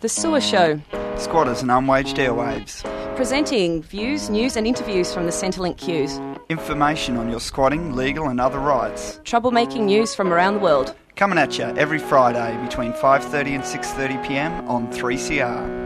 The SUWA Show, Squatters and unwaged airwaves. presenting views, news, and interviews from the Centrelink queues. Information on your squatting, legal and other rights. Troublemaking news from around the world. Coming at you every Friday between 5:30 and 6:30 p.m. on 3CR.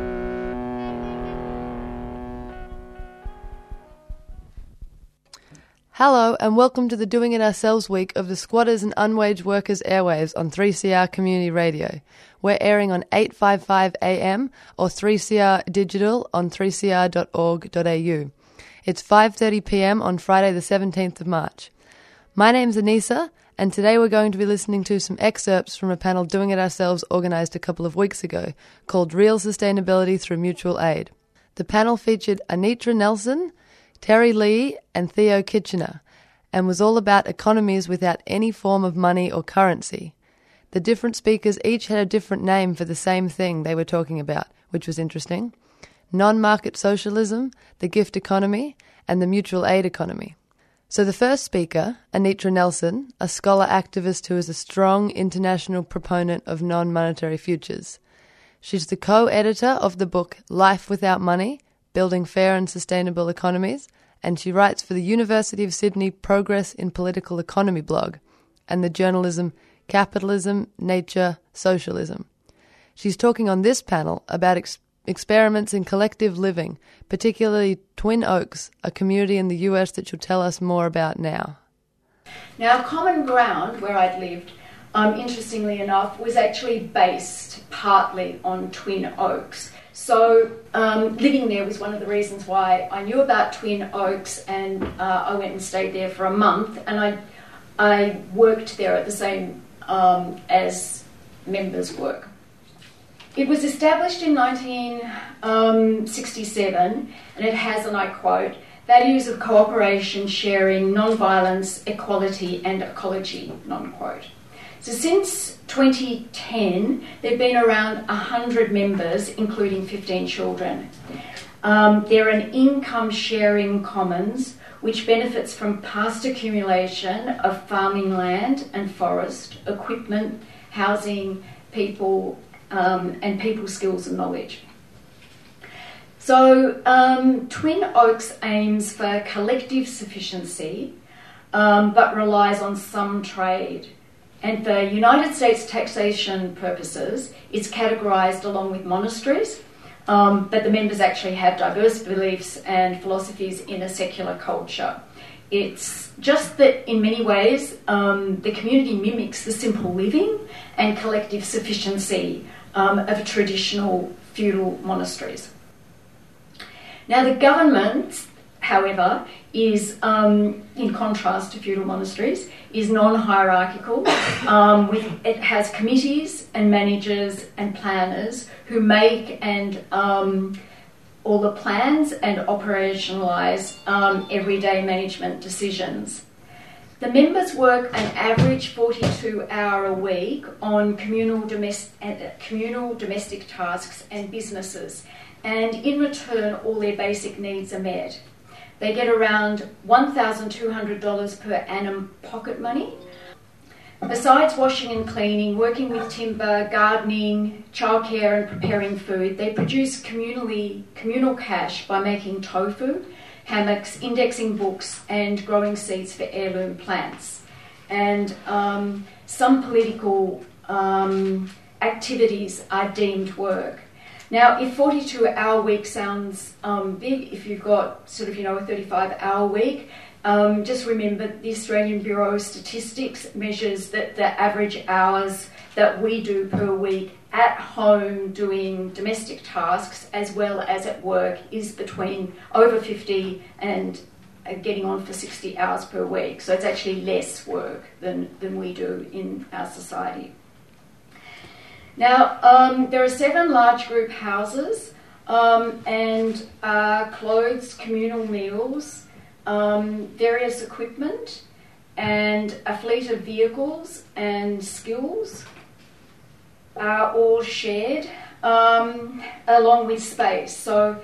Hello, and welcome to the Doing It Ourselves week of the Squatters and Unwaged Workers Airwaves on 3CR Community Radio. We're airing on 855 AM or 3CR Digital on 3cr.org.au. It's 5:30 p.m. on Friday the 17th of March. My name's Anissa, and today we're going to be listening to some excerpts from a panel Doing It Ourselves organised a couple of weeks ago called Real Sustainability Through Mutual Aid. The panel featured Anitra Nelson, Terry Leahy, and Theo Kitchener, and was all about economies without any form of money or currency. The different speakers each had a different name for the same thing they were talking about, which was interesting non market socialism, the gift economy, and the mutual aid economy. So, the first speaker, Anitra Nelson, a scholar activist who is a strong international proponent of non monetary futures. She's the co editor of the book Life Without Money Building Fair and Sustainable Economies, and she writes for the University of Sydney Progress in Political Economy blog and the journalism Capitalism, Nature, Socialism. She's talking on this panel about ex- experiments in collective living, particularly Twin Oaks, a community in the US that she'll tell us more about now. Now, Common Ground, where I'd lived, um, interestingly enough, was actually based partly on Twin Oaks. So, um, living there was one of the reasons why I knew about Twin Oaks, and uh, I went and stayed there for a month, and I, I worked there at the same um, as members work. It was established in 1967, and it has, and I quote, values of cooperation, sharing, non-violence, equality, and ecology, non-quote. So since 2010, there have been around 100 members, including 15 children. Um, they're an income sharing commons which benefits from past accumulation of farming land and forest, equipment, housing, people, um, and people skills and knowledge. So, um, Twin Oaks aims for collective sufficiency um, but relies on some trade. And for United States taxation purposes, it's categorised along with monasteries, um, but the members actually have diverse beliefs and philosophies in a secular culture. It's just that in many ways um, the community mimics the simple living and collective sufficiency um, of traditional feudal monasteries. Now, the government, however, is, um, in contrast to feudal monasteries, is non-hierarchical. Um, with, it has committees and managers and planners who make and um, all the plans and operationalise um, everyday management decisions. The members work an average 42 hour a week on communal, domestic, communal domestic tasks and businesses, and in return, all their basic needs are met. They get around $1,200 per annum pocket money. Besides washing and cleaning, working with timber, gardening, childcare, and preparing food, they produce communally, communal cash by making tofu, hammocks, indexing books, and growing seeds for heirloom plants. And um, some political um, activities are deemed work. Now, if 42 hour week sounds um, big, if you've got sort of, you know, a 35 hour week, um, just remember the Australian Bureau of Statistics measures that the average hours that we do per week at home doing domestic tasks as well as at work is between over 50 and uh, getting on for 60 hours per week. So it's actually less work than, than we do in our society. Now, um, there are seven large group houses um, and uh, clothes, communal meals, um, various equipment, and a fleet of vehicles and skills are all shared um, along with space. So,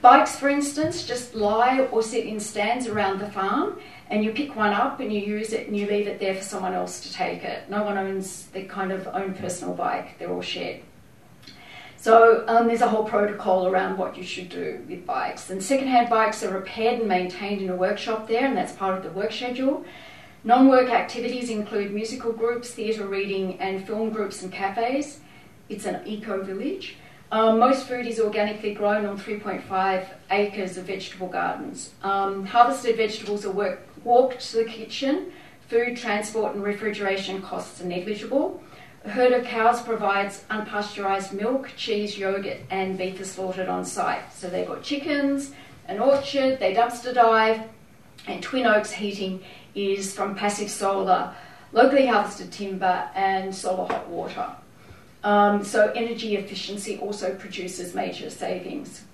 bikes, for instance, just lie or sit in stands around the farm, and you pick one up and you use it and you leave it there for someone else to take it. No one owns their kind of own personal bike, they're all shared. So um, there's a whole protocol around what you should do with bikes. And secondhand bikes are repaired and maintained in a workshop there, and that's part of the work schedule. Non work activities include musical groups, theatre reading, and film groups and cafes. It's an eco village. Um, most food is organically grown on 3.5 acres of vegetable gardens. Um, harvested vegetables are work, walked to the kitchen. Food, transport, and refrigeration costs are negligible. A herd of cows provides unpasteurised milk, cheese, yogurt, and beef are slaughtered on site. So they've got chickens, an orchard, they dumpster dive, and Twin Oaks heating is from passive solar, locally harvested timber, and solar hot water. Um, so energy efficiency also produces major savings.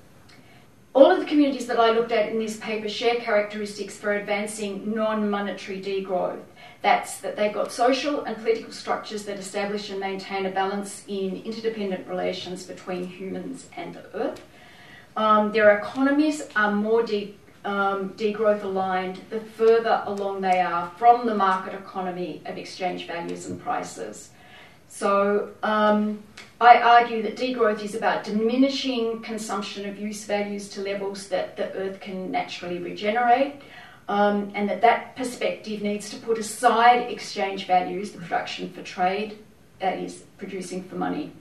All of the communities that I looked at in this paper share characteristics for advancing non monetary degrowth. That's that they've got social and political structures that establish and maintain a balance in interdependent relations between humans and the earth. Um, their economies are more de- um, degrowth aligned the further along they are from the market economy of exchange values and prices. So um, I argue that degrowth is about diminishing consumption of use values to levels that the earth can naturally regenerate, um, and that that perspective needs to put aside exchange values, the production for trade, that is, producing for money.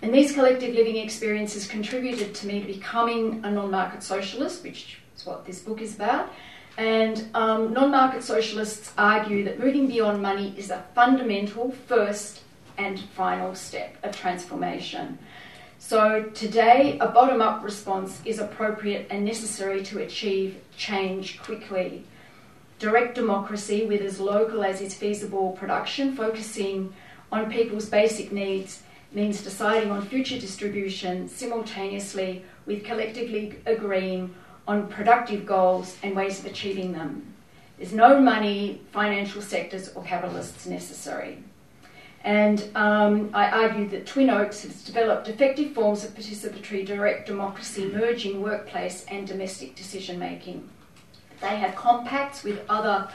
And these collective living experiences contributed to me to becoming a non market socialist, which is what this book is about. And um, non market socialists argue that moving beyond money is a fundamental first and final step of transformation. So, today, a bottom up response is appropriate and necessary to achieve change quickly. Direct democracy with as local as is feasible production, focusing on people's basic needs, means deciding on future distribution simultaneously with collectively agreeing on productive goals and ways of achieving them. There's no money, financial sectors, or capitalists necessary. And um, I argue that Twin Oaks has developed effective forms of participatory direct democracy merging workplace and domestic decision making. They have compacts with other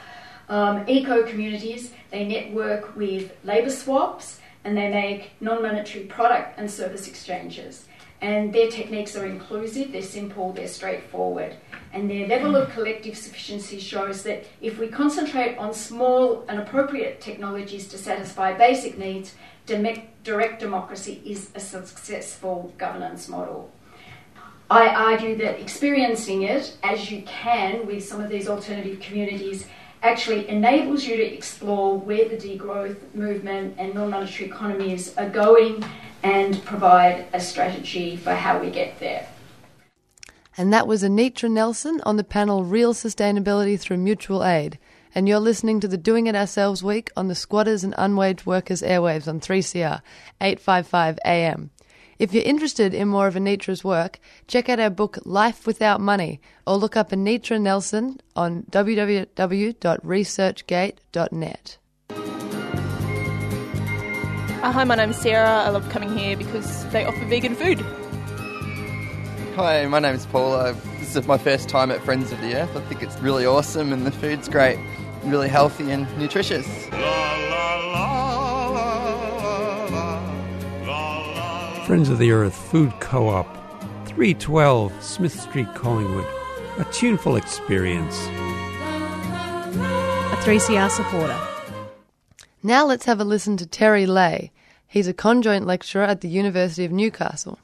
um, eco communities, they network with labour swaps, and they make non monetary product and service exchanges. And their techniques are inclusive, they're simple, they're straightforward. And their level of collective sufficiency shows that if we concentrate on small and appropriate technologies to satisfy basic needs, direct democracy is a successful governance model. I argue that experiencing it as you can with some of these alternative communities actually enables you to explore where the degrowth movement and non monetary economies are going and provide a strategy for how we get there. And that was Anitra Nelson on the panel Real Sustainability Through Mutual Aid. And you're listening to the Doing It Ourselves week on the Squatters and Unwaged Workers airwaves on 3CR 855 AM. If you're interested in more of Anitra's work, check out our book Life Without Money or look up Anitra Nelson on www.researchgate.net. Uh, hi, my name's Sarah. I love coming here because they offer vegan food. Hi, my name's Paul. Uh, this is my first time at Friends of the Earth. I think it's really awesome and the food's great, really healthy and nutritious. Friends of the Earth Food Co op, 312 Smith Street, Collingwood. A tuneful experience. A 3CR supporter. Now let's have a listen to Terry Leahy. He's a conjoint lecturer at the University of Newcastle.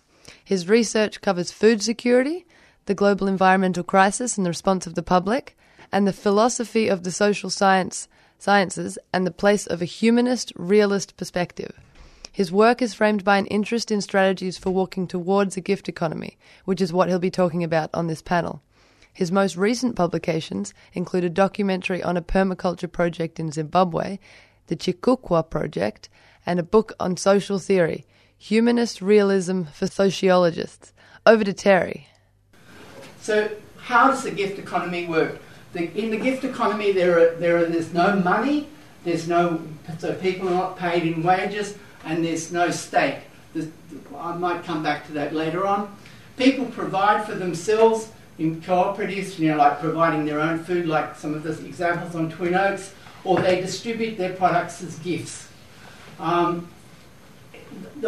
His research covers food security, the global environmental crisis and the response of the public, and the philosophy of the social science, sciences and the place of a humanist, realist perspective. His work is framed by an interest in strategies for walking towards a gift economy, which is what he'll be talking about on this panel. His most recent publications include a documentary on a permaculture project in Zimbabwe the Chikukwa Project, and a book on social theory, Humanist Realism for Sociologists. Over to Terry. So, how does the gift economy work? The, in the gift economy, there are, there are there's no money, there's no so people are not paid in wages, and there's no stake. There's, I might come back to that later on. People provide for themselves. in cooperatives, you know, like providing their own food, like some of the examples on Twin Oaks, or they distribute their products as gifts. Um,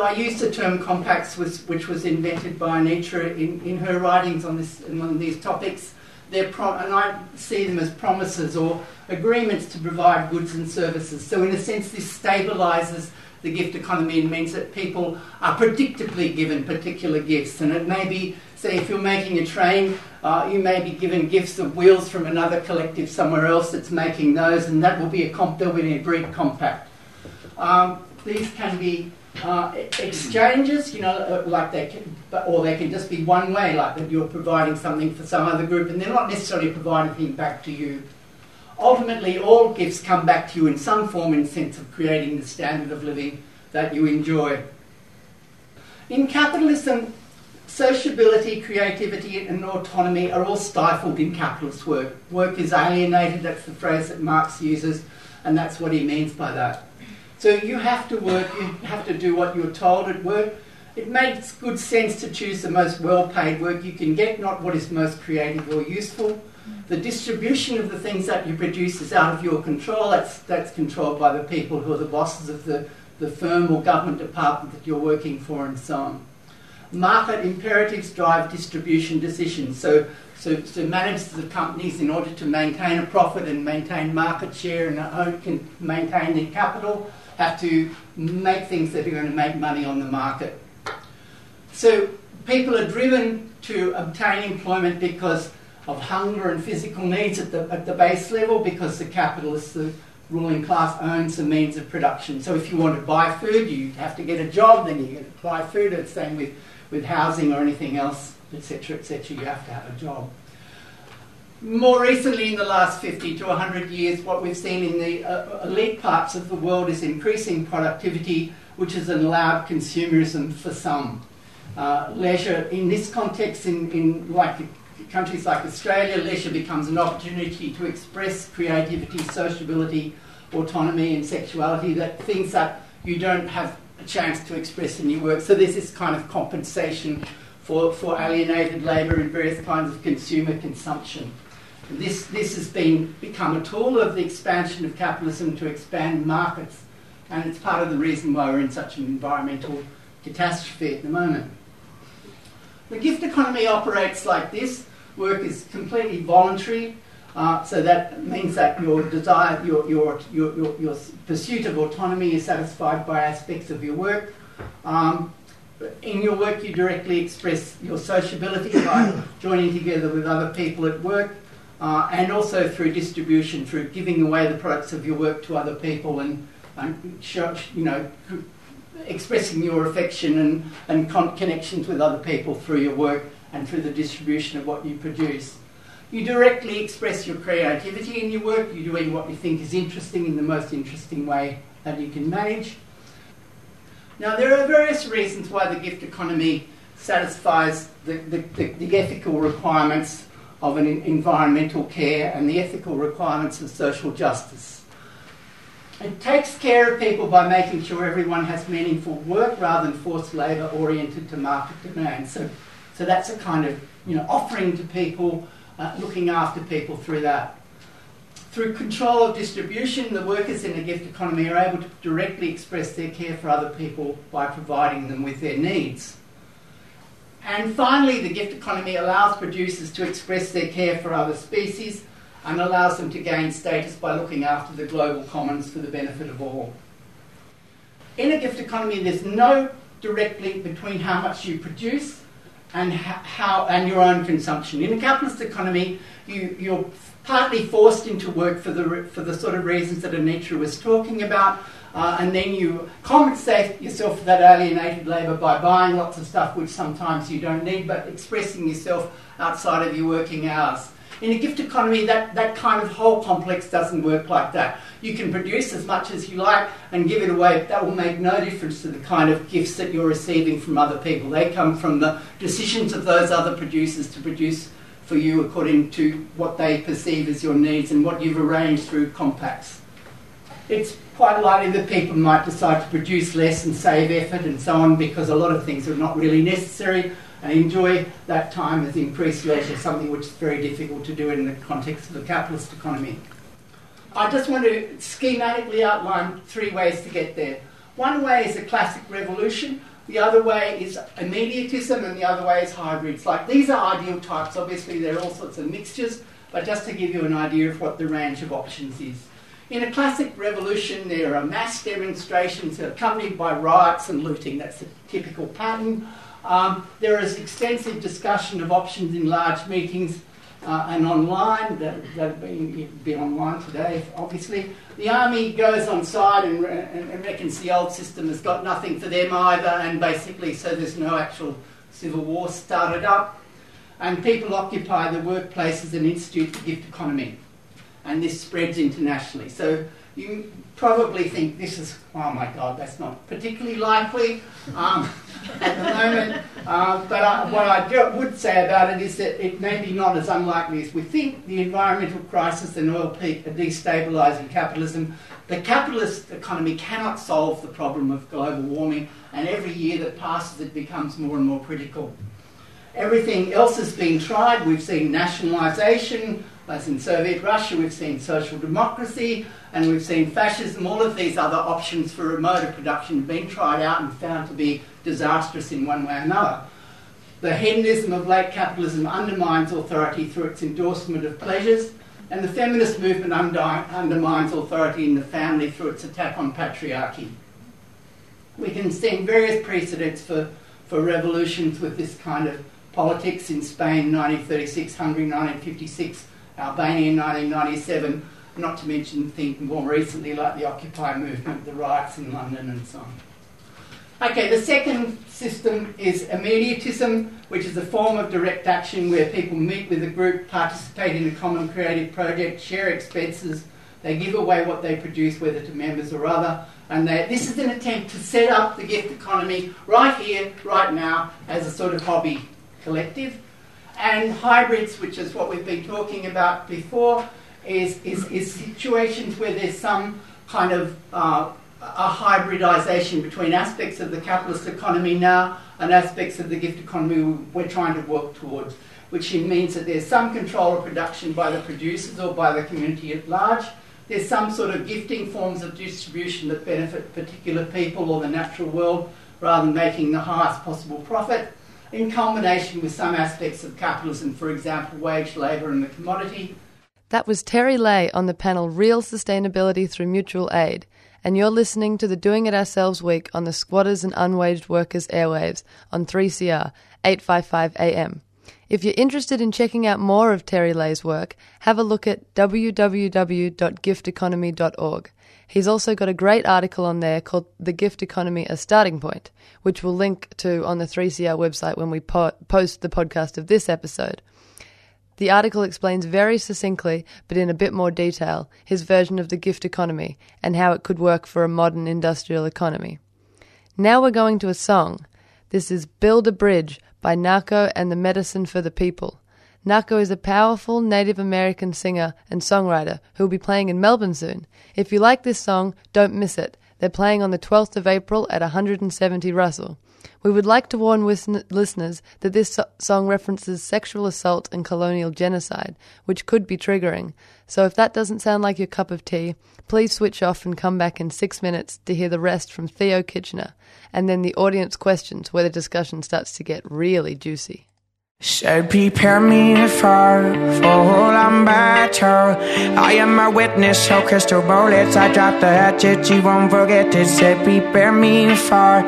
I used the term compacts, which was invented by Anitra in, in her writings on, this, on these topics. They're pro- and I see them as promises or agreements to provide goods and services. So, in a sense, this stabilises the gift economy and means that people are predictably given particular gifts. And it may be, say, if you're making a train, uh, you may be given gifts of wheels from another collective somewhere else that's making those, and that will be a comp- there'll be an agreed compact. Um, these can be uh, exchanges, you know, uh, like they can, or they can just be one way, like that you're providing something for some other group, and they're not necessarily providing anything back to you. Ultimately, all gifts come back to you in some form in sense of creating the standard of living that you enjoy. In capitalism, sociability, creativity, and autonomy are all stifled in capitalist work. Work is alienated, that's the phrase that Marx uses, and that's what he means by that. So you have to work, you have to do what you're told at work. It makes good sense to choose the most well paid work you can get, not what is most creative or useful. The distribution of the things that you produce is out of your control. That's, that's controlled by the people who are the bosses of the, the firm or government department that you're working for, and so on. Market imperatives drive distribution decisions. So, so, so managers of companies, in order to maintain a profit and maintain market share and can maintain their capital, have to make things that are going to make money on the market. So people are driven to obtain employment because of hunger and physical needs at the, at the base level because the capitalists, the ruling class, owns the means of production. So if you want to buy food, you have to get a job, then you buy food. It's the same with, with housing or anything else, etc., etc. You have to have a job. More recently, in the last 50 to 100 years, what we've seen in the uh, elite parts of the world is increasing productivity, which has allowed consumerism for some. Uh, leisure, in this context, in, in like countries like Australia, leisure becomes an opportunity to express creativity, sociability, autonomy, and sexuality, that things that you don't have a chance to express in your work. So there's this kind of compensation for, for alienated labour and various kinds of consumer consumption. This, this has been, become a tool of the expansion of capitalism to expand markets, and it's part of the reason why we're in such an environmental catastrophe at the moment. The gift economy operates like this. Work is completely voluntary, uh, so that means that your desire, your, your, your, your, pursuit of autonomy is satisfied by aspects of your work. Um, in your work, you directly express your sociability by joining together with other people at work uh, and also through distribution, through giving away the products of your work to other people and, and you know, expressing your affection and, and con- connections with other people through your work and through the distribution of what you produce. You directly express your creativity in your work, you're doing what you think is interesting in the most interesting way that you can manage. Now, there are various reasons why the gift economy satisfies the, the, the, the ethical requirements of an environmental care and the ethical requirements of social justice. It takes care of people by making sure everyone has meaningful work rather than forced labour oriented to market demand. So, so that's a kind of you know offering to people, uh, looking after people through that. Through control of distribution, the workers in the gift economy are able to directly express their care for other people by providing them with their needs. And finally, the gift economy allows producers to express their care for other species and allows them to gain status by looking after the global commons for the benefit of all. In a gift economy, there's no direct link between how much you produce and how and your own consumption. In a capitalist economy, you, you're partly forced into work for the for the sort of reasons that Anitra was talking about, uh, and then you compensate yourself for that alienated labour by buying lots of stuff which sometimes you don't need, but expressing yourself outside of your working hours. In a gift economy, that, that kind of whole complex doesn't work like that. You can produce as much as you like and give it away, that will make no difference to the kind of gifts that you're receiving from other people. They come from the decisions of those other producers to produce for you according to what they perceive as your needs and what you've arranged through compacts. It's quite likely that people might decide to produce less and save effort and so on because a lot of things are not really necessary and enjoy that time as increased leisure, something which is very difficult to do in the context of a capitalist economy. I just want to schematically outline three ways to get there. One way is a classic revolution, the other way is immediatism, and the other way is hybrids. Like these are ideal types, obviously, there are all sorts of mixtures, but just to give you an idea of what the range of options is. In a classic revolution, there are mass demonstrations accompanied by riots and looting. That's a typical pattern. Um, there is extensive discussion of options in large meetings uh, and online. That, that be, be online today, obviously. The army goes on side and, and, and reckons the old system has got nothing for them either, and basically, so there's no actual civil war started up. And people occupy the workplaces and institute the gift economy and this spreads internationally. So you probably think this is, oh my God, that's not particularly likely um, at the moment. Uh, but I, what I would say about it is that it may be not as unlikely as we think. The environmental crisis and oil peak are destabilising capitalism. The capitalist economy cannot solve the problem of global warming, and every year that passes, it becomes more and more critical. Everything else has been tried. We've seen nationalisation, as in Soviet Russia, we've seen social democracy and we've seen fascism. All of these other options for remote production have been tried out and found to be disastrous in one way or another. The hedonism of late capitalism undermines authority through its endorsement of pleasures, and the feminist movement undermines authority in the family through its attack on patriarchy. We can see various precedents for, for revolutions with this kind of politics in Spain 1936, Hungary 1956, Uh, Albania in 1997, not to mention things more recently like the Occupy movement, the riots in London, and so on. Okay, the second system is immediatism, which is a form of direct action where people meet with a group, participate in a common creative project, share expenses, they give away what they produce, whether to members or other, and they, this is an attempt to set up the gift economy right here, right now, as a sort of hobby collective. And hybrids, which is what we've been talking about before, is, is, is situations where there's some kind of uh, a hybridization between aspects of the capitalist economy now and aspects of the gift economy we're trying to work towards, which means that there's some control of production by the producers or by the community at large. There's some sort of gifting forms of distribution that benefit particular people or the natural world rather than making the highest possible profit in combination with some aspects of capitalism, for example, wage labour and the commodity. That was Terry Leahy on the panel Real Sustainability Through Mutual Aid, and you're listening to the Doing It Ourselves week on the Squatters and Unwaged Workers airwaves on 3CR 855 AM. If you're interested in checking out more of Terry Leahy's work, have a look at www.gifteconomy.org. He's also got a great article on there called The Gift Economy A Starting Point, which we'll link to on the 3CR website when we po- post the podcast of this episode. The article explains very succinctly, but in a bit more detail, his version of the gift economy and how it could work for a modern industrial economy. Now we're going to a song. This is Build a Bridge by Nahko and the Medicine for the People. Nahko is a powerful Native American singer and songwriter who will be playing in Melbourne soon. If you like this song, don't miss it. They're playing on the 12th of April at 170 Russell. We would like to warn listeners that this song references sexual assault and colonial genocide, which could be triggering. So if that doesn't sound like your cup of tea, please switch off and come back in six minutes to hear the rest from Theo Kitchener, and then the audience questions where the discussion starts to get really juicy. Said, prepare me for full-on battle. I am a witness, so crystal bullets. I drop the hatchet, you won't forget it. Said, prepare me for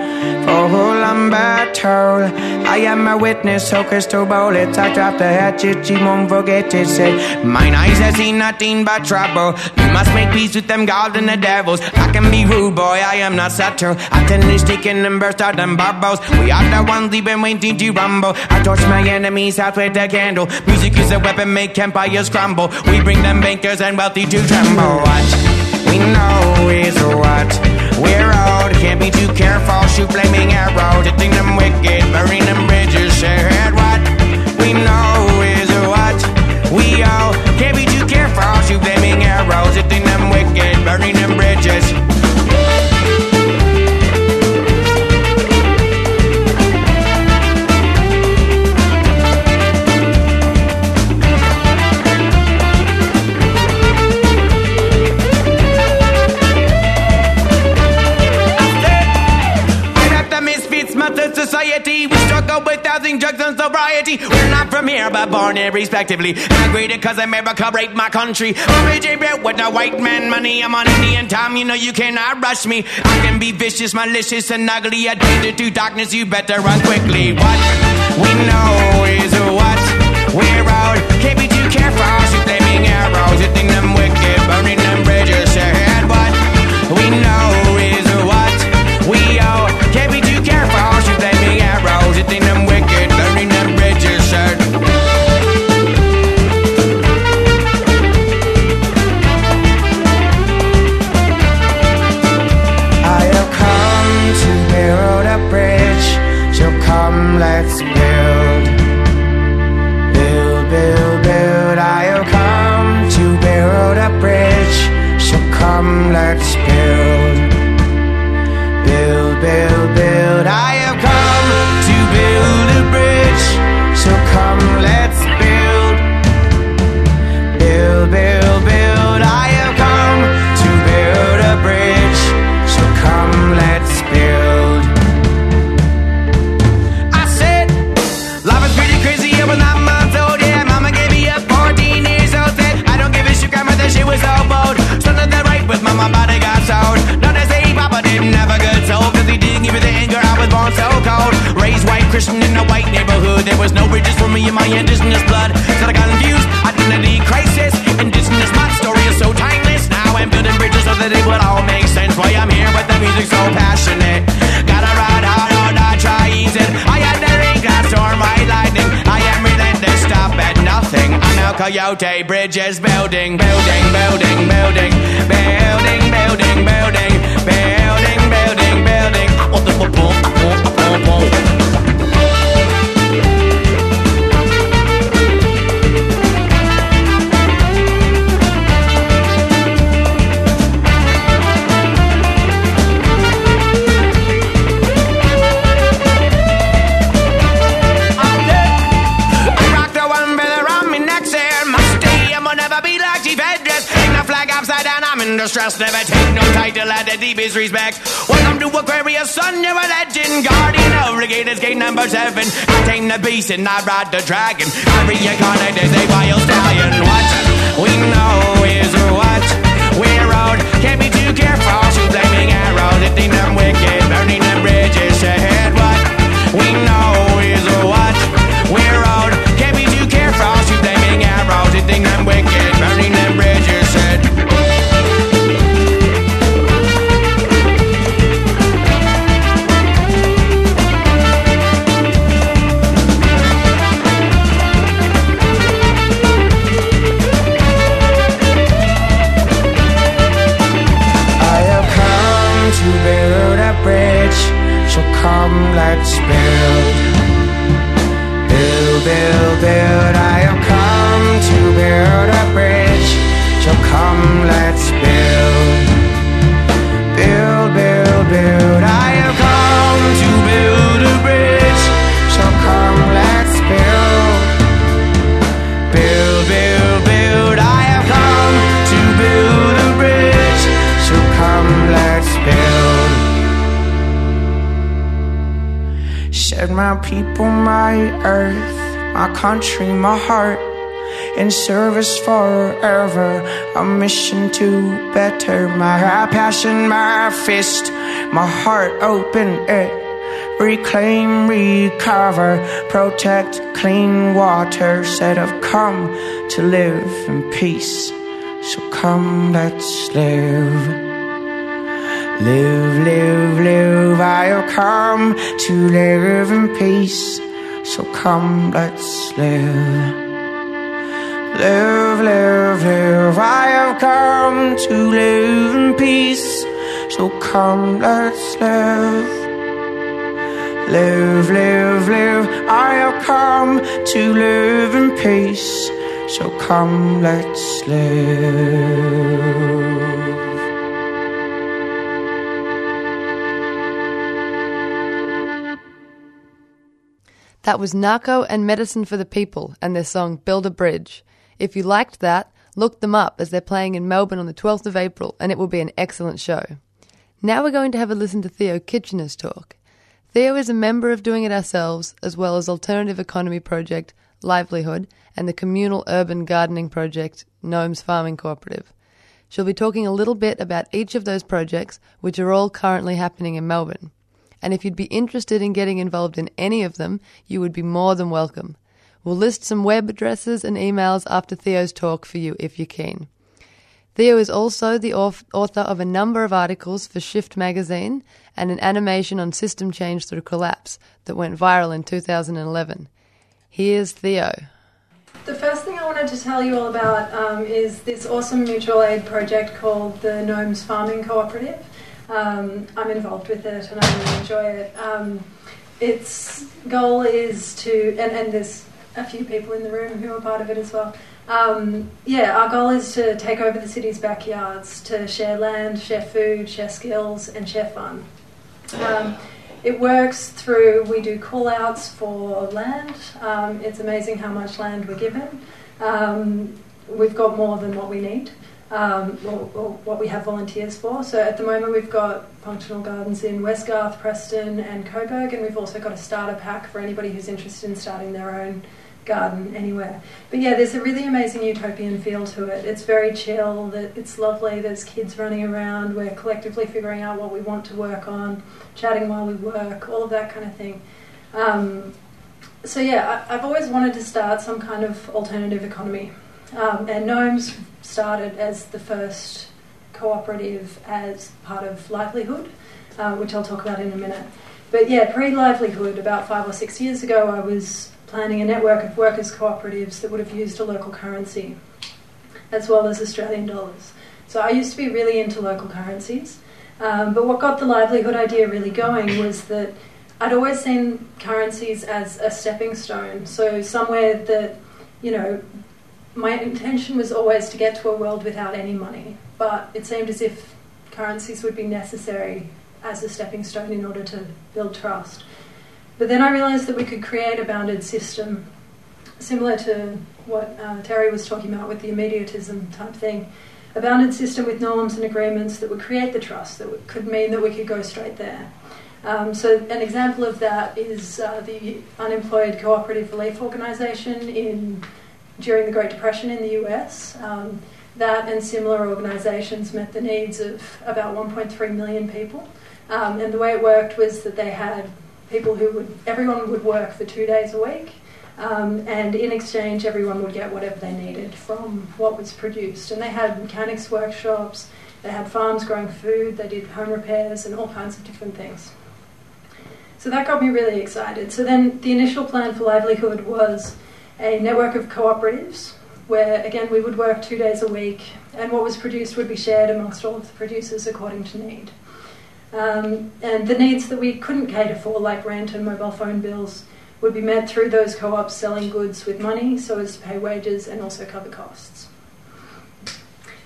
full-on battle. I am a witness, so crystal bullets. I drop the hatchet, you won't forget it. Said, mine eyes have seen nothing but trouble. You must make peace with them gods and the devils. I can be rude, boy, I am not subtle. I tend to stick in and burst out them bubbles. We are the ones leaving waiting to rumble. I torch my enemy enemies out with the candle. Music is a weapon, make empires crumble. We bring them bankers and wealthy to tremble. What we know is what we're owed. Can't be too careful, shoot flaming arrows, hitting them wicked, burning them bridges. Share what we know is what we owe. Can't be too careful, shoot flaming arrows, hitting them wicked, burning them bridges. Sobriety. We're not from here, but born here respectively. Migrated cause America raped my country. Origin built with the white man money. I'm on Indian time, you know you cannot rush me. I can be vicious, malicious, and ugly. A danger to darkness, you better run quickly. What we know is what we're out. Can't be too careful, shoot flaming arrows, hitting them Jez Belding. I'm in distress. Never take no title at the deepest respect. Welcome to Aquarius, son, you're a legend. Guardian of Regators, gate number seven. I tame the beast and I ride the dragon. I reincarnate as a vile stallion. What we know is what we're out. Can't be too careful, shoot flaming arrows, hitting them wicked, people, my earth, my country, my heart, in service forever. A mission to better my passion, my fist, my heart, open it. Reclaim, recover, protect clean water. Said I've come to live in peace. So come, let's live. Live, live, live. I have come to live in peace. So come, let's live. Live, live, live. I have come to live in peace. So come, let's live. Live, live, live. I have come to live in peace. So come, let's live. That was Nahko and Medicine for the People and their song Build a Bridge. If you liked that, look them up as they're playing in Melbourne on the 12th of April and it will be an excellent show. Now we're going to have a listen to Theo Kitchener's talk. Theo is a member of Doing It Ourselves, as well as alternative economy project Livelyhood and the communal urban gardening project Gnomes Farming Cooperative. She'll be talking a little bit about each of those projects, which are all currently happening in Melbourne. And if you'd be interested in getting involved in any of them, you would be more than welcome. We'll list some web addresses and emails after Theo's talk for you if you're keen. Theo is also the author of a number of articles for Shift magazine and an animation on system change through collapse that went viral in 2011. Here's Theo. The first thing I wanted to tell you all about um, is this awesome mutual aid project called the Gnomes Farming Cooperative. Um, I'm involved with it and I really enjoy it. Um, its goal is to, and, and there's a few people in the room who are part of it as well. Um, yeah, our goal is to take over the city's backyards, to share land, share food, share skills, and share fun. Um, it works through, we do call outs for land. Um, it's amazing how much land we're given. Um, we've got more than what we need, um, or, or, what we have volunteers for. So at the moment, we've got functional gardens in Westgarth, Preston, and Coburg, and we've also got a starter pack for anybody who's interested in starting their own garden anywhere. But yeah, there's a really amazing utopian feel to it. It's very chill, it's lovely, there's kids running around, we're collectively figuring out what we want to work on, chatting while we work, all of that kind of thing. Um, so yeah, I, have always wanted to start some kind of alternative economy. Um, and Gnomes started as the first cooperative as part of Livelyhood, uh, which I'll talk about in a minute. But yeah, pre Livelyhood, about five or six years ago, I was planning a network of workers' cooperatives that would have used a local currency as well as Australian dollars. So I used to be really into local currencies. Um, but what got the livelyhood idea really going was that I'd always seen currencies as a stepping stone. So somewhere that, you know, my intention was always to get to a world without any money. But it seemed as if currencies would be necessary as a stepping stone in order to build trust. But then I realised that we could create a bounded system similar to what uh, Terry was talking about with the immediatism type thing. A bounded system with norms and agreements that would create the trust, that could mean that we could go straight there. Um, so, an example of that is uh, the Unemployed Cooperative Relief Organisation in during the Great Depression in the US. Um, that and similar organisations met the needs of about 1.3 million people. Um, and the way it worked was that they had people who would, everyone would work for two days a week. Um, and in exchange, everyone would get whatever they needed from what was produced. And they had mechanics workshops, they had farms growing food, they did home repairs, and all kinds of different things. So that got me really excited. So then the initial plan for livelyhood was a network of cooperatives where, again, we would work two days a week, and what was produced would be shared amongst all of the producers according to need. Um, and the needs that we couldn't cater for, like rent and mobile phone bills, would be met through those co ops selling goods with money so as to pay wages and also cover costs.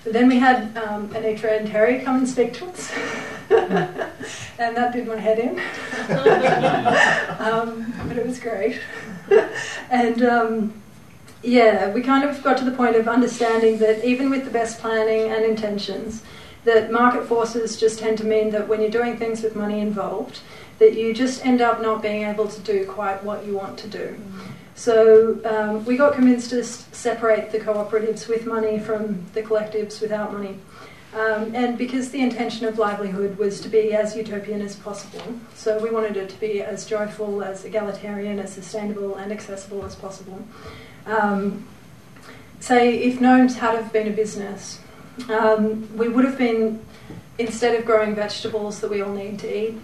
But then we had um, Anitra and Terry come and speak to us, and that did my head in. um, but it was great. and um, yeah, we kind of got to the point of understanding that even with the best planning and intentions, that market forces just tend to mean that when you're doing things with money involved, that you just end up not being able to do quite what you want to do. So um, we got convinced to separate the cooperatives with money from the collectives without money. Um, and because the intention of livelyhood was to be as utopian as possible, so we wanted it to be as joyful, as egalitarian, as sustainable, and accessible as possible. Um, say, if Gnomes had have been a business, um, we would have been, instead of growing vegetables that we all need to eat,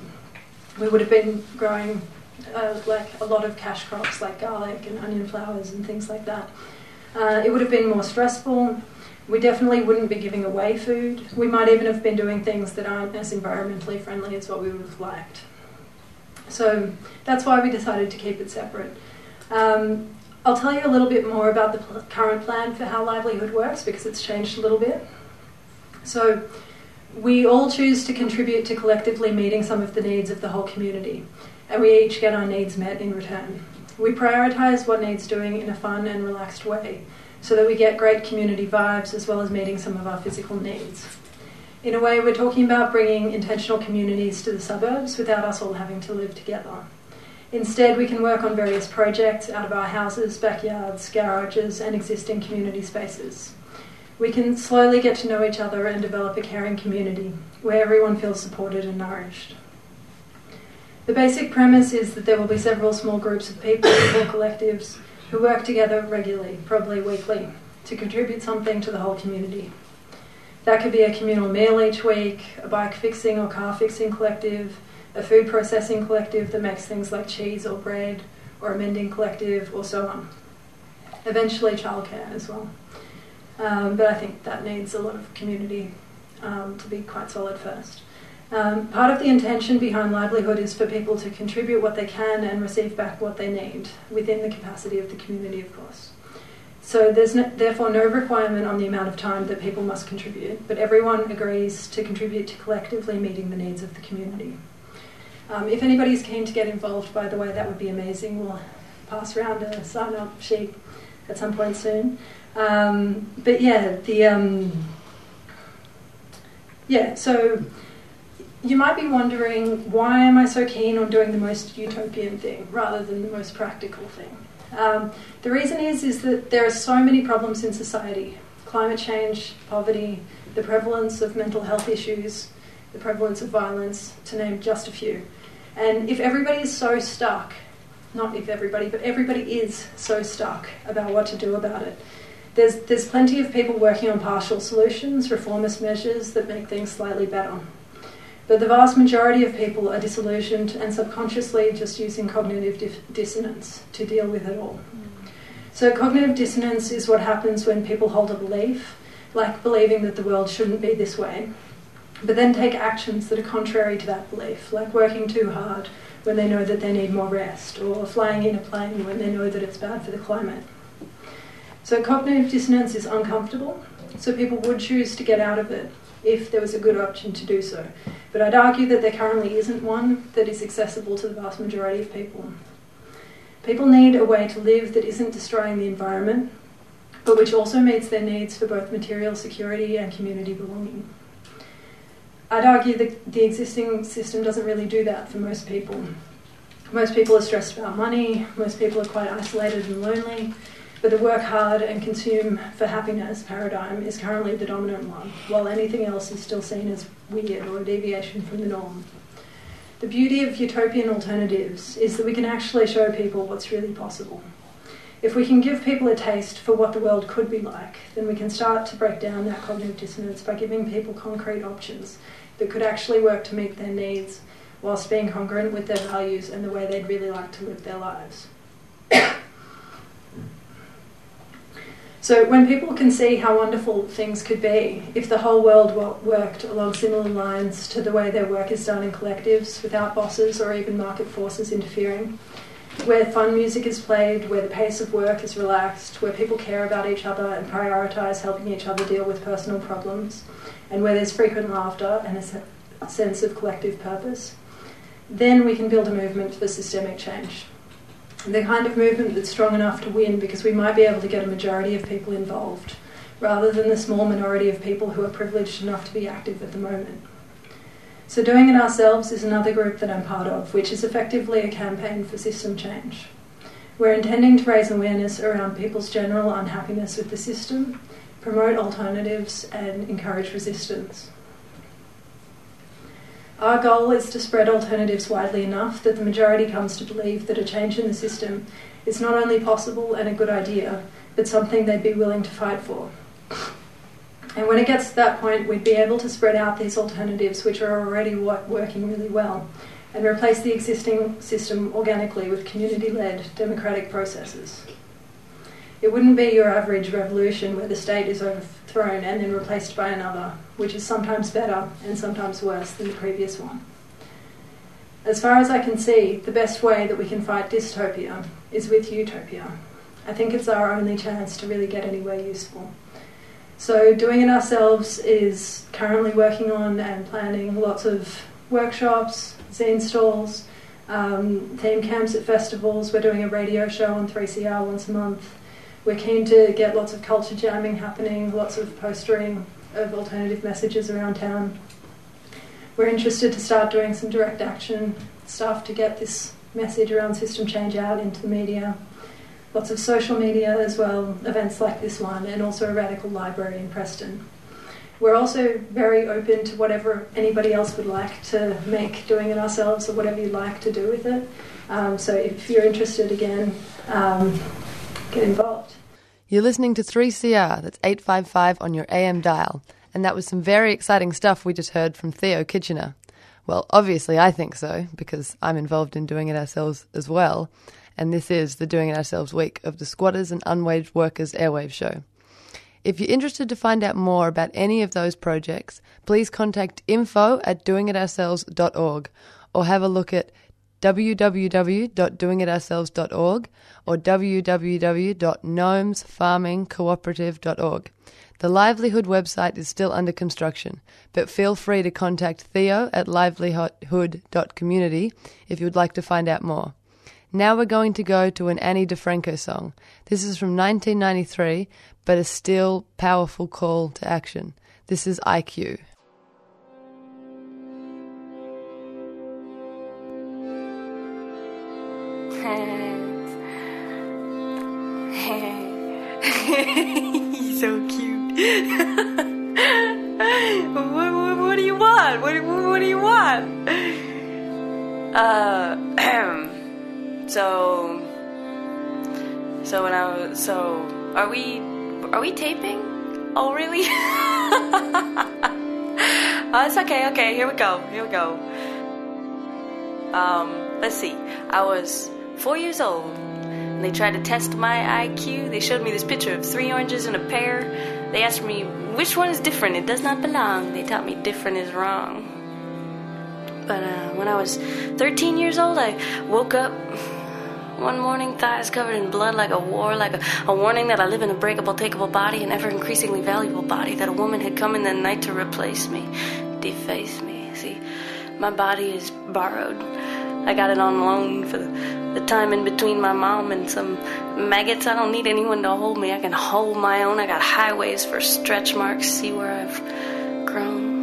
we would have been growing uh, like a lot of cash crops like garlic and onion flowers and things like that. Uh, it would have been more stressful. We definitely wouldn't be giving away food. We might even have been doing things that aren't as environmentally friendly as what we would have liked. So that's why we decided to keep it separate. Um, I'll tell you a little bit more about the pl- current plan for how livelyhood works because it's changed a little bit. So, we all choose to contribute to collectively meeting some of the needs of the whole community, and we each get our needs met in return. We prioritise what needs doing in a fun and relaxed way so that we get great community vibes as well as meeting some of our physical needs. In a way, we're talking about bringing intentional communities to the suburbs without us all having to live together. Instead, we can work on various projects out of our houses, backyards, garages, and existing community spaces. We can slowly get to know each other and develop a caring community where everyone feels supported and nourished. The basic premise is that there will be several small groups of people or collectives who work together regularly, probably weekly, to contribute something to the whole community. That could be a communal meal each week, a bike fixing or car fixing collective, a food processing collective that makes things like cheese or bread, or a mending collective, or so on. Eventually, childcare as well. Um, but I think that needs a lot of community um, to be quite solid first. Um, part of the intention behind Livelyhood is for people to contribute what they can and receive back what they need within the capacity of the community, of course. So there's no, therefore no requirement on the amount of time that people must contribute, but everyone agrees to contribute to collectively meeting the needs of the community. Um, if anybody's keen to get involved, by the way, that would be amazing. We'll pass around a sign up sheet at some point soon. Um, but yeah, the um, yeah. So you might be wondering why am I so keen on doing the most utopian thing rather than the most practical thing. Um, the reason is is that there are so many problems in society: climate change, poverty, the prevalence of mental health issues, the prevalence of violence, to name just a few. And if everybody is so stuck, not if everybody, but everybody is so stuck about what to do about it. There's, there's plenty of people working on partial solutions, reformist measures that make things slightly better. But the vast majority of people are disillusioned and subconsciously just using cognitive dif- dissonance to deal with it all. So, cognitive dissonance is what happens when people hold a belief, like believing that the world shouldn't be this way, but then take actions that are contrary to that belief, like working too hard when they know that they need more rest, or flying in a plane when they know that it's bad for the climate. So, cognitive dissonance is uncomfortable, so people would choose to get out of it if there was a good option to do so. But I'd argue that there currently isn't one that is accessible to the vast majority of people. People need a way to live that isn't destroying the environment, but which also meets their needs for both material security and community belonging. I'd argue that the existing system doesn't really do that for most people. Most people are stressed about money, most people are quite isolated and lonely, but the work hard and consume for happiness paradigm is currently the dominant one, while anything else is still seen as weird or a deviation from the norm. The beauty of utopian alternatives is that we can actually show people what's really possible. If we can give people a taste for what the world could be like, then we can start to break down that cognitive dissonance by giving people concrete options that could actually work to meet their needs whilst being congruent with their values and the way they'd really like to live their lives. So when people can see how wonderful things could be if the whole world worked along similar lines to the way their work is done in collectives without bosses or even market forces interfering, where fun music is played, where the pace of work is relaxed, where people care about each other and prioritise helping each other deal with personal problems, and where there's frequent laughter and a sense of collective purpose, then we can build a movement for systemic change the kind of movement that's strong enough to win because we might be able to get a majority of people involved rather than the small minority of people who are privileged enough to be active at the moment. So, Doing It Ourselves is another group that I'm part of, which is effectively a campaign for system change. We're intending to raise awareness around people's general unhappiness with the system, promote alternatives, and encourage resistance. Our goal is to spread alternatives widely enough that the majority comes to believe that a change in the system is not only possible and a good idea, but something they'd be willing to fight for. And when it gets to that point, we'd be able to spread out these alternatives, which are already working really well, and replace the existing system organically with community led democratic processes. It wouldn't be your average revolution where the state is overthrown and then replaced by another, which is sometimes better and sometimes worse than the previous one. As far as I can see, the best way that we can fight dystopia is with utopia. I think it's our only chance to really get anywhere useful. So, doing it ourselves is currently working on and planning lots of workshops, zine stalls, um, theme camps at festivals. We're doing a radio show on 3CR once a month. We're keen to get lots of culture jamming happening, lots of postering, of alternative messages around town. We're interested to start doing some direct action stuff to get this message around system change out into the media. Lots of social media as well, events like this one, and also a radical library in Preston. We're also very open to whatever anybody else would like to make doing it ourselves or whatever you'd like to do with it. Um, so if you're interested again, um, get involved. You're listening to 3CR, that's 855 on your AM dial, and that was some very exciting stuff we just heard from Theo Kitchener. Well, obviously, I think so, because I'm involved in doing it ourselves as well, and this is the Doing It Ourselves week of the Squatters and Unwaged Workers Airwave Show. If you're interested to find out more about any of those projects, please contact info at doingitourselves.org or have a look at www.doingitourselves.org or www.gnomesfarmingcooperative.org. The Livelyhood website is still under construction, but feel free to contact Theo at livelyhood.community if you would like to find out more. Now we're going to go to an Ani DiFranco song. This is from 1993, but a still powerful call to action. This is IQ. Want? What, what do you want? Uh, so, so when I was, so are we, are we taping? Oh, really? oh, it's okay. Okay, here we go. Here we go. Um, let's see. I was four years old and they tried to test my IQ. They showed me this picture of three oranges and a pear. They asked me, which one is different? It does not belong. They taught me different is wrong. But uh, when I was 13 years old, I woke up one morning, thighs covered in blood like a war, like a, a warning that I live in a breakable, takeable body, an ever increasingly valuable body, that a woman had come in the night to replace me, deface me. See, my body is borrowed. I got it on loan for the, time in between my mom and some maggots. I don't need anyone to hold me. I can hold my own. I got highways for stretch marks. See where I've grown.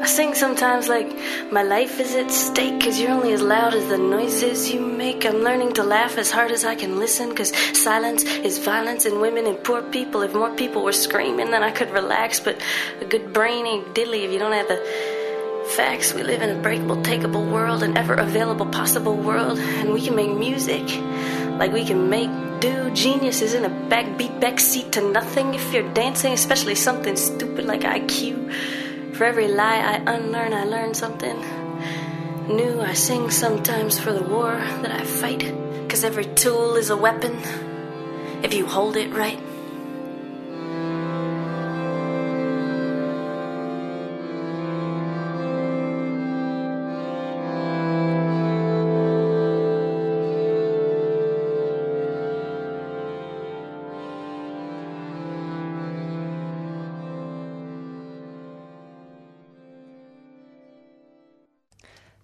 I sing sometimes like my life is at stake, cause you're only as loud as the noises you make. I'm learning to laugh as hard as I can listen, cause silence is violence in women and poor people. If more people were screaming, then I could relax, but a good brain ain't diddly if you don't have the facts. We live in a breakable, takeable world, an ever available, possible world, and we can make music like we can make do. Genius is in a backbeat backseat to nothing if you're dancing, especially something stupid like IQ. For every lie I unlearn, I learn something new. I sing sometimes for the war that I fight, cause every tool is a weapon if you hold it right.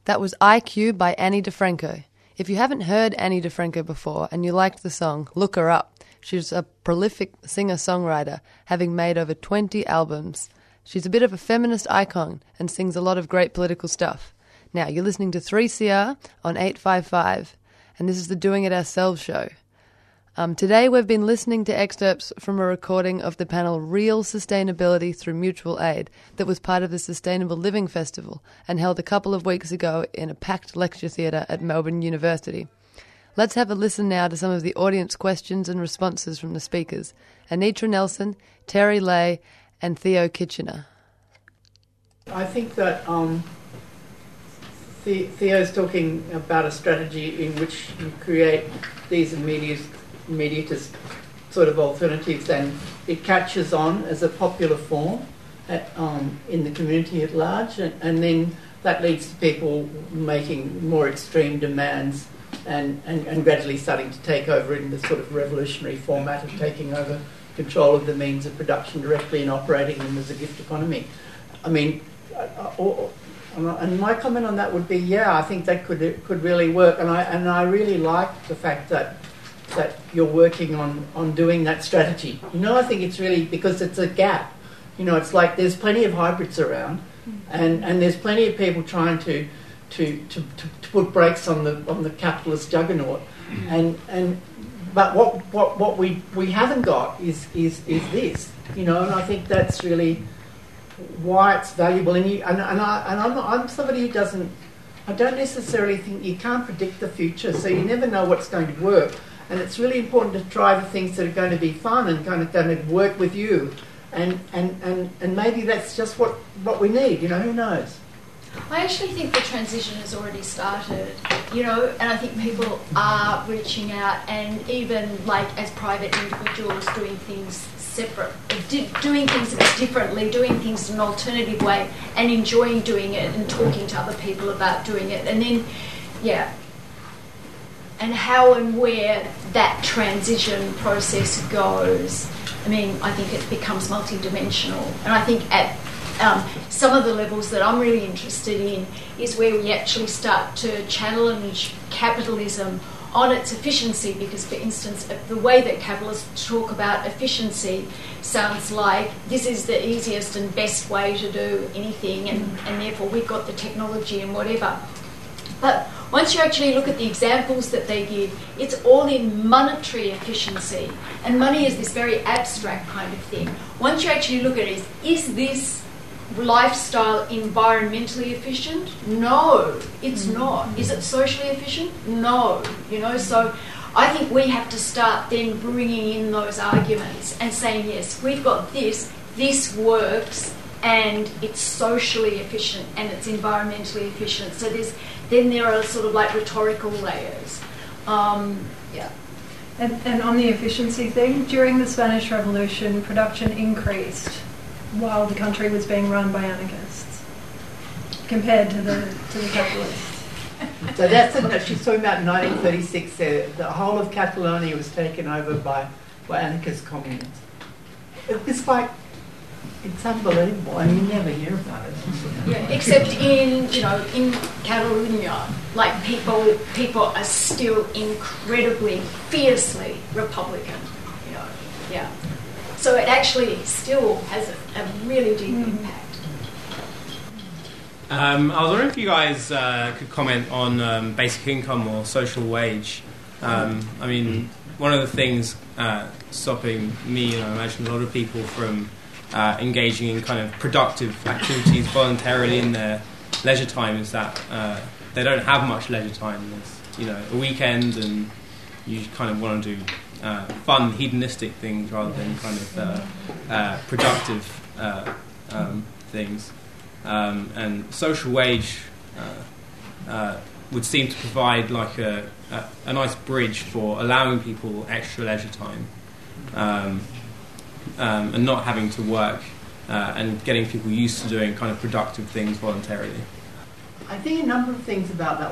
That was IQ by Ani DiFranco. If you haven't heard Ani DiFranco before and you liked the song, look her up. She's a prolific singer songwriter, having made over 20 albums. She's a bit of a feminist icon and sings a lot of great political stuff. Now, you're listening to 3CR on 855, and this is the Doing It Ourselves show. Um, today, we've been listening to excerpts from a recording of the panel Real Sustainability Through Mutual Aid that was part of the Sustainable Living Festival and held a couple of weeks ago in a packed lecture theatre at Melbourne University. Let's have a listen now to some of the audience questions and responses from the speakers Anitra Nelson, Terry Leahy, and Theo Kitchener. I think that um, Theo's talking about a strategy in which you create these immediate mediatist sort of alternatives, and it catches on as a popular form at, um, in the community at large, and, and, then that leads to people making more extreme demands and, and, and gradually starting to take over in the sort of revolutionary format of taking over control of the means of production directly and operating them as a gift economy. I mean, uh, uh, and my comment on that would be, yeah, I think that could could really work, and I and I really like the fact that that you're working on, on doing that strategy. You know, I think it's really because it's a gap. You know, it's like there's plenty of hybrids around, mm. and, and there's plenty of people trying to, to, to, to, to put brakes on the on the capitalist juggernaut, mm. and and but what, what, what we, we haven't got is, is, is this, you know, and I think that's really why it's valuable. And, you, and, and, I, and I'm, I'm somebody who doesn't, I don't necessarily think you can't predict the future, so you never know what's going to work. And it's really important to try the things that are going to be fun and kind of going to work with you. And, and, and, and maybe that's just what, what we need, you know, who knows? I actually think the transition has already started, you know, and I think people are reaching out and even like as private individuals doing things separate, doing things differently, doing things in an alternative way and enjoying doing it and talking to other people about doing it. And then, yeah, and how and where that transition process goes. I mean, I think it becomes multidimensional. And I think at um, some of the levels that I'm really interested in is where we actually start to challenge capitalism on its efficiency because, for instance, the way that capitalists talk about efficiency sounds like this is the easiest and best way to do anything, and, and therefore we've got the technology and whatever. But once you actually look at the examples that they give, it's all in monetary efficiency. And money is this very abstract kind of thing. Once you actually look at it, is, is this lifestyle environmentally efficient? No, it's mm. not. Is it socially efficient? No. You know, so I think we have to start then bringing in those arguments and saying, yes, we've got this, this works, and it's socially efficient and it's environmentally efficient. So there's then there are sort of like rhetorical layers. Um, yeah. And, and on the efficiency thing, during the Spanish Revolution, production increased while the country was being run by anarchists compared to the to the capitalists. So that's a, she's talking about 1936. Uh, the whole of Catalonia was taken over by by anarchist communists. It's like it's unbelievable. I mean, you never hear about it. Yeah, except in you know in Catalonia, like people people are still incredibly fiercely Republican. You know, yeah. So it actually still has a, a really deep mm. impact. Um, I was wondering if you guys uh, could comment on um, basic income or social wage. Um, I mean, one of the things uh, stopping me and I imagine a lot of people from uh, engaging in kind of productive activities voluntarily in their leisure time is that uh, they don't have much leisure time. There's, you know, a weekend and you kind of want to do uh, fun, hedonistic things rather than kind of uh, uh, productive uh, um, things. Um, and social wage would seem to provide like a, a, a, nice bridge for allowing people extra leisure time um, um and not having to work and getting people used to doing kind of productive things voluntarily. I think a number of things about that.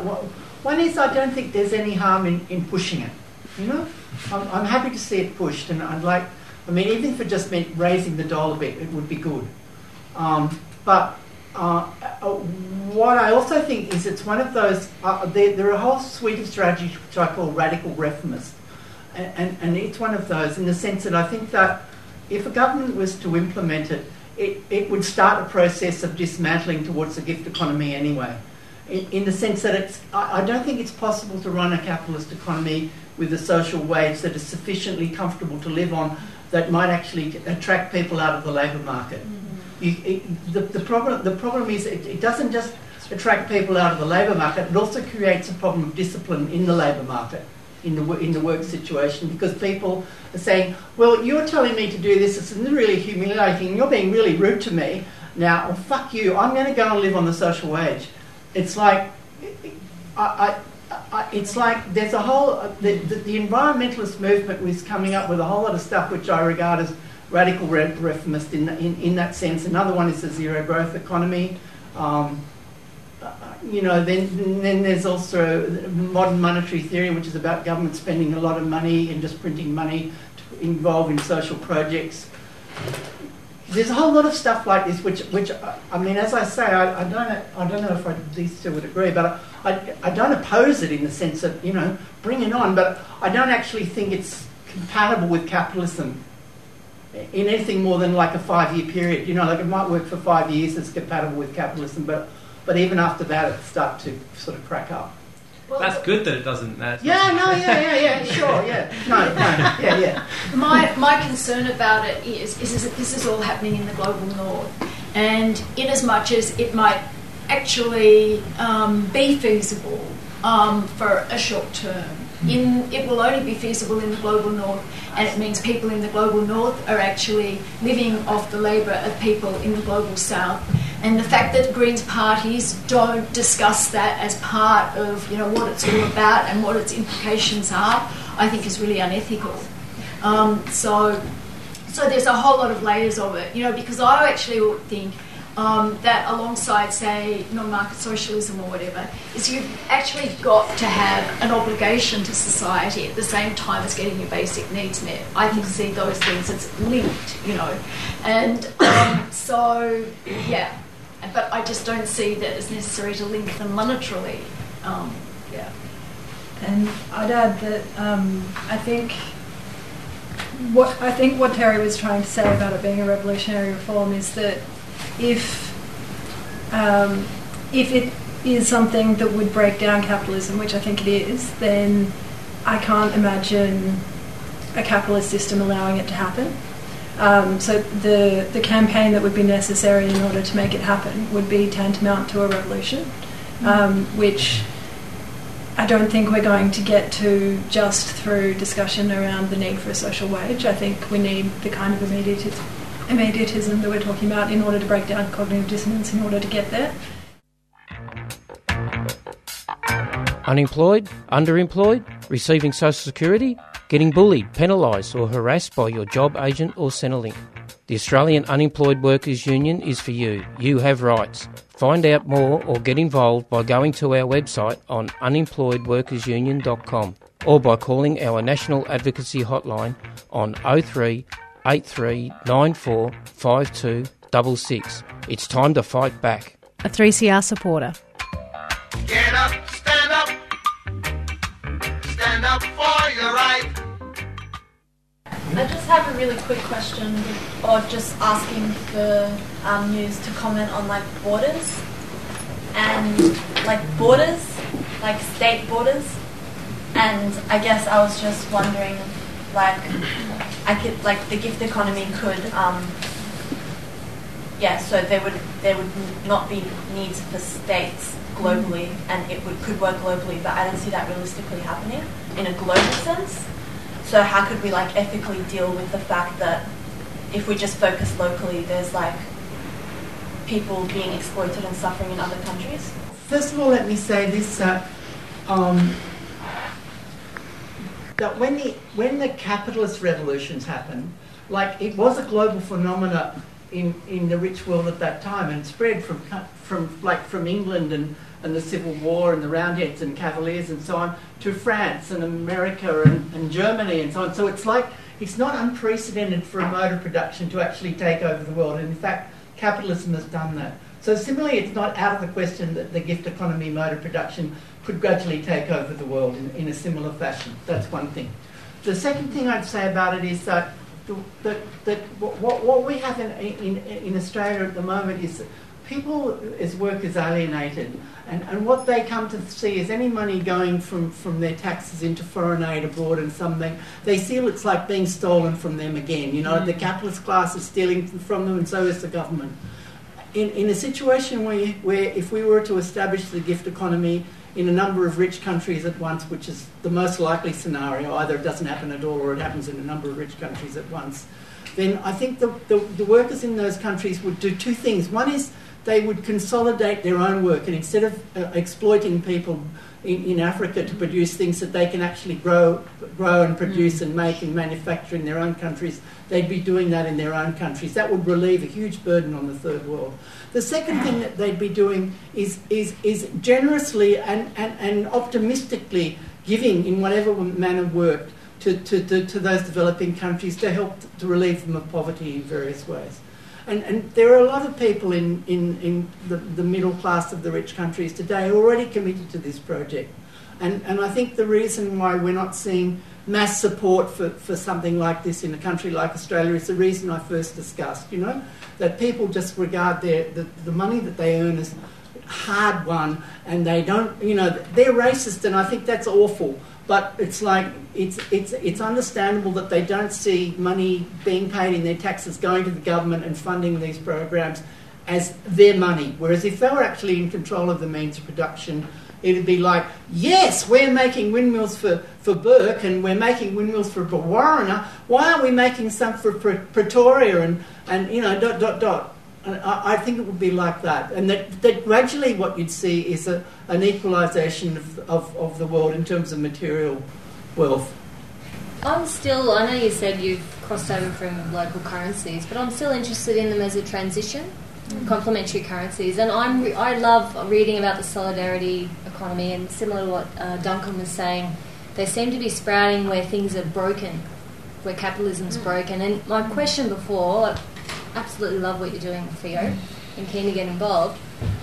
One is I don't think there's any harm in, in pushing it. You know, I'm, I'm happy to see it pushed, and I'd like. I mean, even it just raising the dole a bit, it would be good. Um, but uh, uh, what I also think is it's one of those. Uh, there, there, are a whole suite of strategies which I call radical reformist, and, and, and, it's one of those in the sense that I think that if a government was to implement it, it, it would start a process of dismantling towards the gift economy anyway. In, in the sense that it's, I, I don't think it's possible to run a capitalist economy with a social wage that is sufficiently comfortable to live on that might actually attract people out of the labour market. Mm-hmm. You, it, the, the, problem, the problem is it, it doesn't just attract people out of the labour market, it also creates a problem of discipline in the labour market, in the, in the work situation, because people are saying, well, you're telling me to do this, it's really humiliating, you're being really rude to me. Now, oh, fuck you, I'm going to go and live on the social wage. It's like, I, I it's like there's a whole the, the, the, environmentalist movement was coming up with a whole lot of stuff which I regard as radical reformist in, in, in that sense. Another one is the zero growth economy. Um, you know, then then there's also modern monetary theory, which is about government spending a lot of money and just printing money to involve in social projects. there's a whole lot of stuff like this, which, which I mean, as I say, I, I don't, I don't know if I, these two would agree, but I, I don't oppose it in the sense of you know bring it on, but I don't actually think it's compatible with capitalism in anything more than like a five-year period. You know, like it might work for five years, it's compatible with capitalism, but but even after that, it starts to sort of crack up. That's good that it doesn't. That's Yeah, no, yeah, yeah, yeah, sure, yeah, no, no, yeah, yeah. My, my concern about it is, is that this is all happening in the global north. And in as much as it might actually um, be feasible um, for a short term, in, it will only be feasible in the global north, and it means people in the global north are actually living off the labour of people in the global south. And the fact that Greens parties don't discuss that as part of you know what it's all about and what its implications are, I think is really unethical. Um, so, so there's a whole lot of layers of it, you know, because I actually think um, that alongside, say, non-market socialism or whatever, is you've actually got to have an obligation to society at the same time as getting your basic needs met. I can see those things as linked, you know, and um, so yeah, but I just don't see that it's necessary to link them monetarily. Um, yeah. And I'd add that um, I think what I think what Terry was trying to say about it being a revolutionary reform is that if um, if it is something that would break down capitalism, which I think it is, then I can't imagine a capitalist system allowing it to happen. Um, so the the campaign that would be necessary in order to make it happen would be tantamount to a revolution, um, which I don't think we're going to get to just through discussion around the need for a social wage. I think we need the kind of immediatism, immediatism that we're talking about in order to break down cognitive dissonance in order to get there. Unemployed? Underemployed? Receiving Social Security? Getting bullied, penalised, or harassed by your job agent or Centrelink? The Australian Unemployed Workers Union is for you. You have rights. Find out more or get involved by going to our website on unemployedworkersunion.com or by calling our National Advocacy Hotline on 03 8394 5266. It's time to fight back. A 3CR supporter. Get up, I just have a really quick question, or just asking for um, news to comment on like borders and like borders, like state borders. And I guess I was just wondering, like, I could like the gift economy could, um, yeah. So there would there would not be needs for states globally, and it would could work globally, but I don't see that realistically happening in a global sense. So how could we like ethically deal with the fact that if we just focus locally, there's like people being exploited and suffering in other countries? First of all, let me say this: uh, um, that when the when the capitalist revolutions happened, like it was a global phenomena in, in the rich world at that time, and spread from from like from England and, and the Civil War and the Roundheads and Cavaliers and so on to France and America and, and Germany and so on. So it's like it's not unprecedented for a mode of production to actually take over the world. And in fact, capitalism has done that. So similarly, it's not out of the question that the gift economy mode of production could gradually take over the world in, in a similar fashion. That's one thing. The second thing I'd say about it is that, that, that what, what we have in, in, in Australia at the moment is people as workers alienated. And, and what they come to see is any money going from, from their taxes into foreign aid abroad and something, they feel it's like being stolen from them again. You know, mm. the capitalist class is stealing from them and so is the government. In, in a situation where, where if we were to establish the gift economy in a number of rich countries at once, which is the most likely scenario, either it doesn't happen at all or it happens in a number of rich countries at once, then I think the, the, the workers in those countries would do two things. One is they would consolidate their own work and instead of uh, exploiting people in, in, Africa to produce things that they can actually grow, grow and produce mm. and make and manufacture in their own countries, they'd be doing that in their own countries. That would relieve a huge burden on the third world. The second thing that they'd be doing is, is, is generously and, and, and optimistically giving in whatever manner worked to, to, to, to those developing countries to help to relieve them of poverty in various ways. And, and there are a lot of people in, in, in the, the middle class of the rich countries today already committed to this project. And, and I think the reason why we're not seeing mass support for, for something like this in a country like Australia is the reason I first discussed, you know, that people just regard their, the, the money that they earn as hard won and they don't, you know, they're racist and I think that's awful. But it's like, it's, it's, it's understandable that they don't see money being paid in their taxes going to the government and funding these programs as their money. Whereas if they were actually in control of the means of production, it'd be like, yes, we're making windmills for, for Bourke and we're making windmills for Warrener. Why aren't we making some for Pretoria and, and, you know, dot, dot, dot. And I, I think it would be like that. And that, that gradually what you'd see is a, an equalisation of, of, of the world in terms of material wealth. I'm still, I know you said you've crossed over from local currencies, but I'm still interested in them as a transition, complementary currencies. And I'm, re- I love reading about the solidarity economy, and similar to what uh, Duncan was saying, they seem to be sprouting where things are broken, where capitalism's broken. And my question before, absolutely love what you're doing, Theo, and keen to get involved,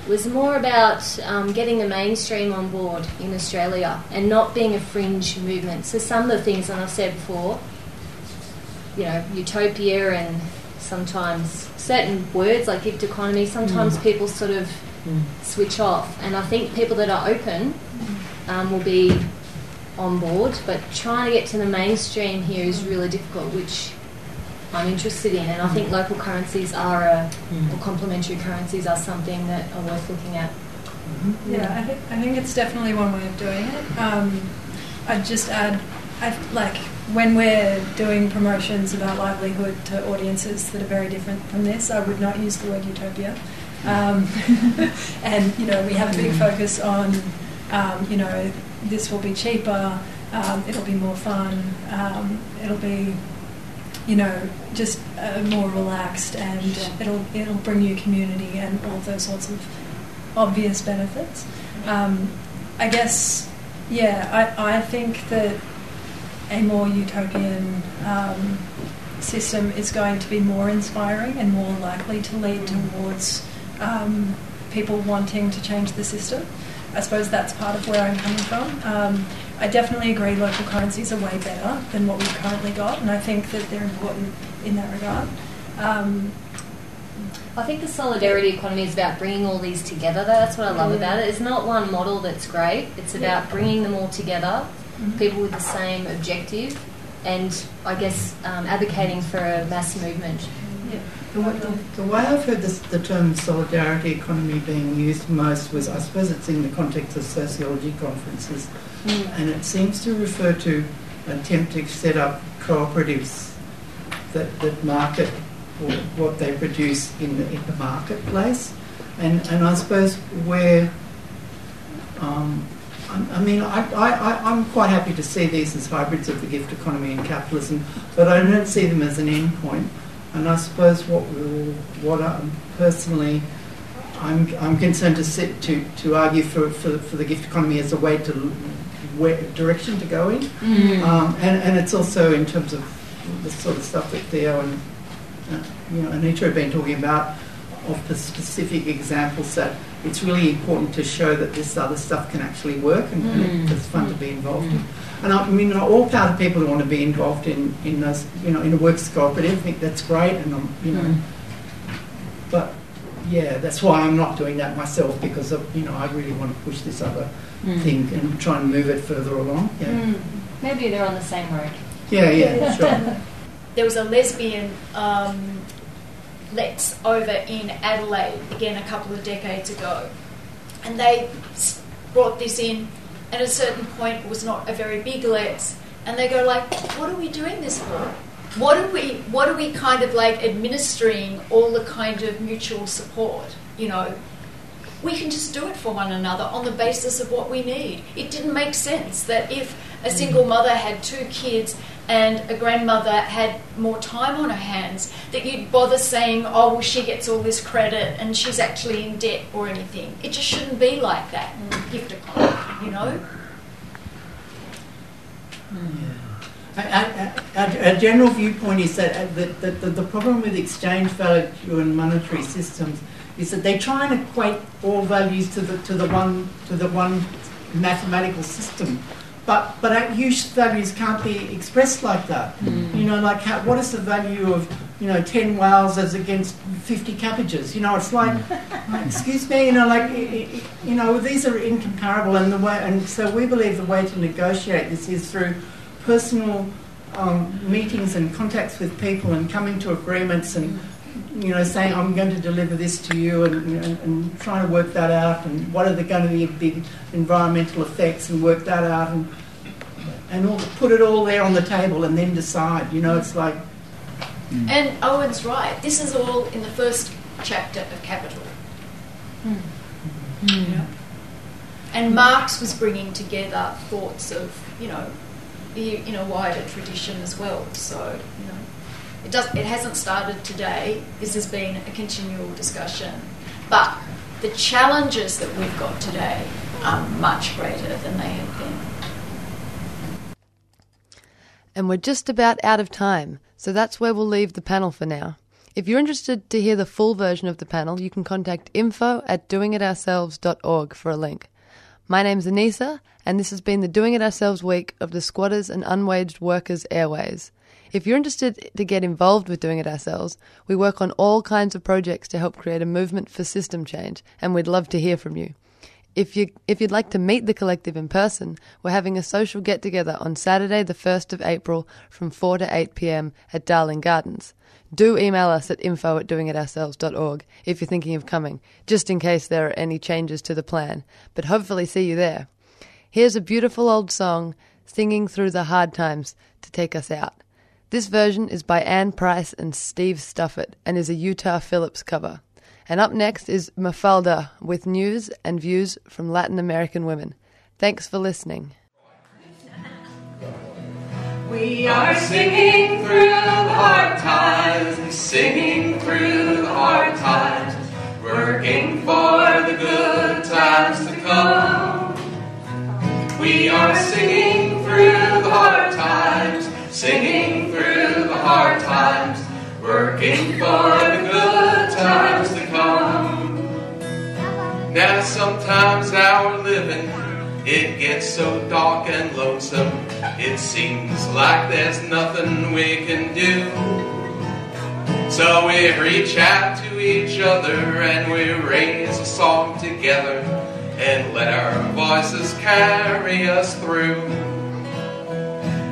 was more about um, getting the mainstream on board in Australia and not being a fringe movement. So some of the things that I've said before, you know, utopia and sometimes certain words like gift economy, sometimes Mm. people sort of switch off. And I think people that are open um, will be on board, but trying to get to the mainstream here is really difficult, which I'm interested in. And I think local currencies are, a, or complementary currencies are something that are worth looking at. Yeah, I think, I think it's definitely one way of doing it. Um, I'd just add, I, like, when we're doing promotions about Livelyhood to audiences that are very different from this, I would not use the word utopia. Um, and, you know, we have a big focus on, um, you know, this will be cheaper, um, it'll be more fun, um, it'll be, you know, just uh, more relaxed, and it'll it'll bring you community and all those sorts of obvious benefits. Um, I guess, yeah, I, I think that a more utopian um, system is going to be more inspiring and more likely to lead towards um, people wanting to change the system. I suppose that's part of where I'm coming from. Um, I definitely agree local currencies are way better than what we've currently got, and I think that they're important in that regard. Um, I think the solidarity economy is about bringing all these together. Though that's what I love Yeah. about it. It's not one model that's great. It's about Yeah. bringing them all together, Mhm. people with the same objective, and I guess um, advocating for a mass movement. The way, the, the way I've heard this, the term solidarity economy being used most was, I suppose it's in the context of sociology conferences, Mm. and it seems to refer to an attempt to set up cooperatives that, that market or what they produce in the, in the marketplace. And, and I suppose where, um, I, I mean, I, I- I'm quite happy to see these as hybrids of the gift economy and capitalism, but I don't see them as an end point. And I suppose what what I'm personally, I'm, I'm concerned to sit to, to argue for, for, for the gift economy as a way to where direction to go in, Mm. um, and, and it's also in terms of the sort of stuff that Theo and uh, you know Anitra have been talking about of the specific examples that it's really important to show that this other stuff can actually work and, and Mm. it's fun to be involved in. And I mean, all power of people who want to be involved in, in those, you know, in a works cooperative. I think that's great, and I'm, you know, Mm. but yeah, that's why I'm not doing that myself because of, you know I really want to push this other Mm. thing and try and move it further along. Yeah, Mm. Maybe they're on the same road. yeah, yeah, sure. There was a lesbian um, LETS over in Adelaide, again a couple of decades ago, and they brought this in. At a certain point, it was not a very big LETS, and they go like, "What are we doing this for? What are we? What are we kind of like administering all the kind of mutual support? You know, we can just do it for one another on the basis of what we need. It didn't make sense that if a single mother had two kids and a grandmother had more time on her hands, that you'd bother saying, oh, well, she gets all this credit and she's actually in debt or anything. It just shouldn't be like that, gift economy, you know? Our, our, our general viewpoint is that uh, the, the, the, the problem with exchange value and monetary systems is that they try and equate all values to the to the one to the one mathematical system. But but use values can't be expressed like that. Mm. You know, like how, what is the value of you know ten whales as against fifty cabbages? You know, it's like, like, excuse me, you know, like you know these are incomparable, and the way and so we believe the way to negotiate this is through personal um, meetings and contacts with people and coming to agreements and you know saying I'm going to deliver this to you and, and, and trying to work that out and what are the going to be big environmental effects and work that out and and all, put it all there on the table and then decide. You know, it's like mm. And Owen's right. This is all in the first chapter of Capital. Hmm. Yeah. And Marx was bringing together thoughts of, you know, the, in a wider tradition as well. So, you know, it does. It hasn't started today. This has been a continual discussion, but the challenges that we've got today are much greater than they have been. And we're just about out of time, so that's where we'll leave the panel for now. If you're interested to hear the full version of the panel, you can contact info at doingitourselves.org for a link. My name's Anissa, and this has been the Doing It Ourselves week of the Squatters and Unwaged Workers Airwaves. If you're interested to get involved with Doing It Ourselves, we work on all kinds of projects to help create a movement for system change, and we'd love to hear from you. If you if you'd like to meet the collective in person, we're having a social get together on Saturday the 1st of April from 4 to 8 p.m. at Darling Gardens. Do email us at info at doingitourselves.org if you're thinking of coming, just in case there are any changes to the plan, but hopefully see you there. Here's a beautiful old song, Singing Through the Hard Times, to take us out. This version is by Anne Price and Steve Stuffett and is a Utah Phillips cover. And up next is Mafalda with news and views from Latin American women. Thanks for listening. We are singing through the hard times, singing through the hard times, working for the good times to come. We are singing through the hard times, singing through the hard times, working for the good times to come. Now sometimes our living it gets so dark and lonesome. It seems like there's nothing we can do. So we reach out to each other and we raise a song together and let our voices carry us through.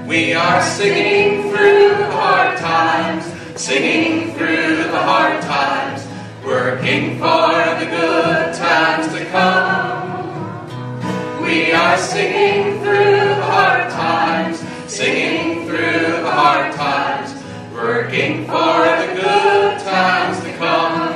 We are singing through the hard times, singing through the hard times, working for the good times to come. We are singing through the hard times, singing through the hard times, working for the good times to come.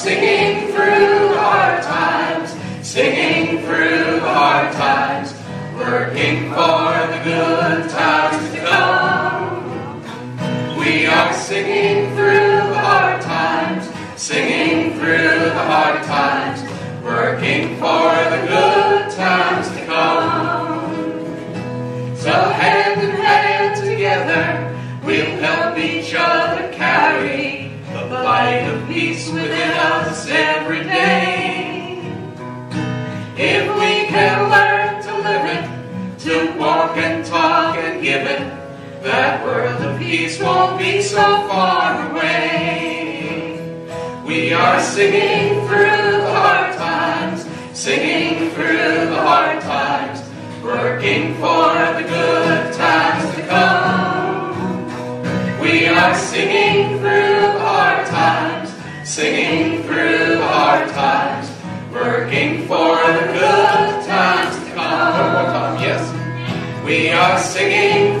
Singing through hard times, singing through hard times, working for the good times peace won't be so far away. We are singing through the hard times, singing through the hard times, working for the good times to come. We are singing through the hard times, singing through the hard times, working for the good times to come. One more time, yes. We are singing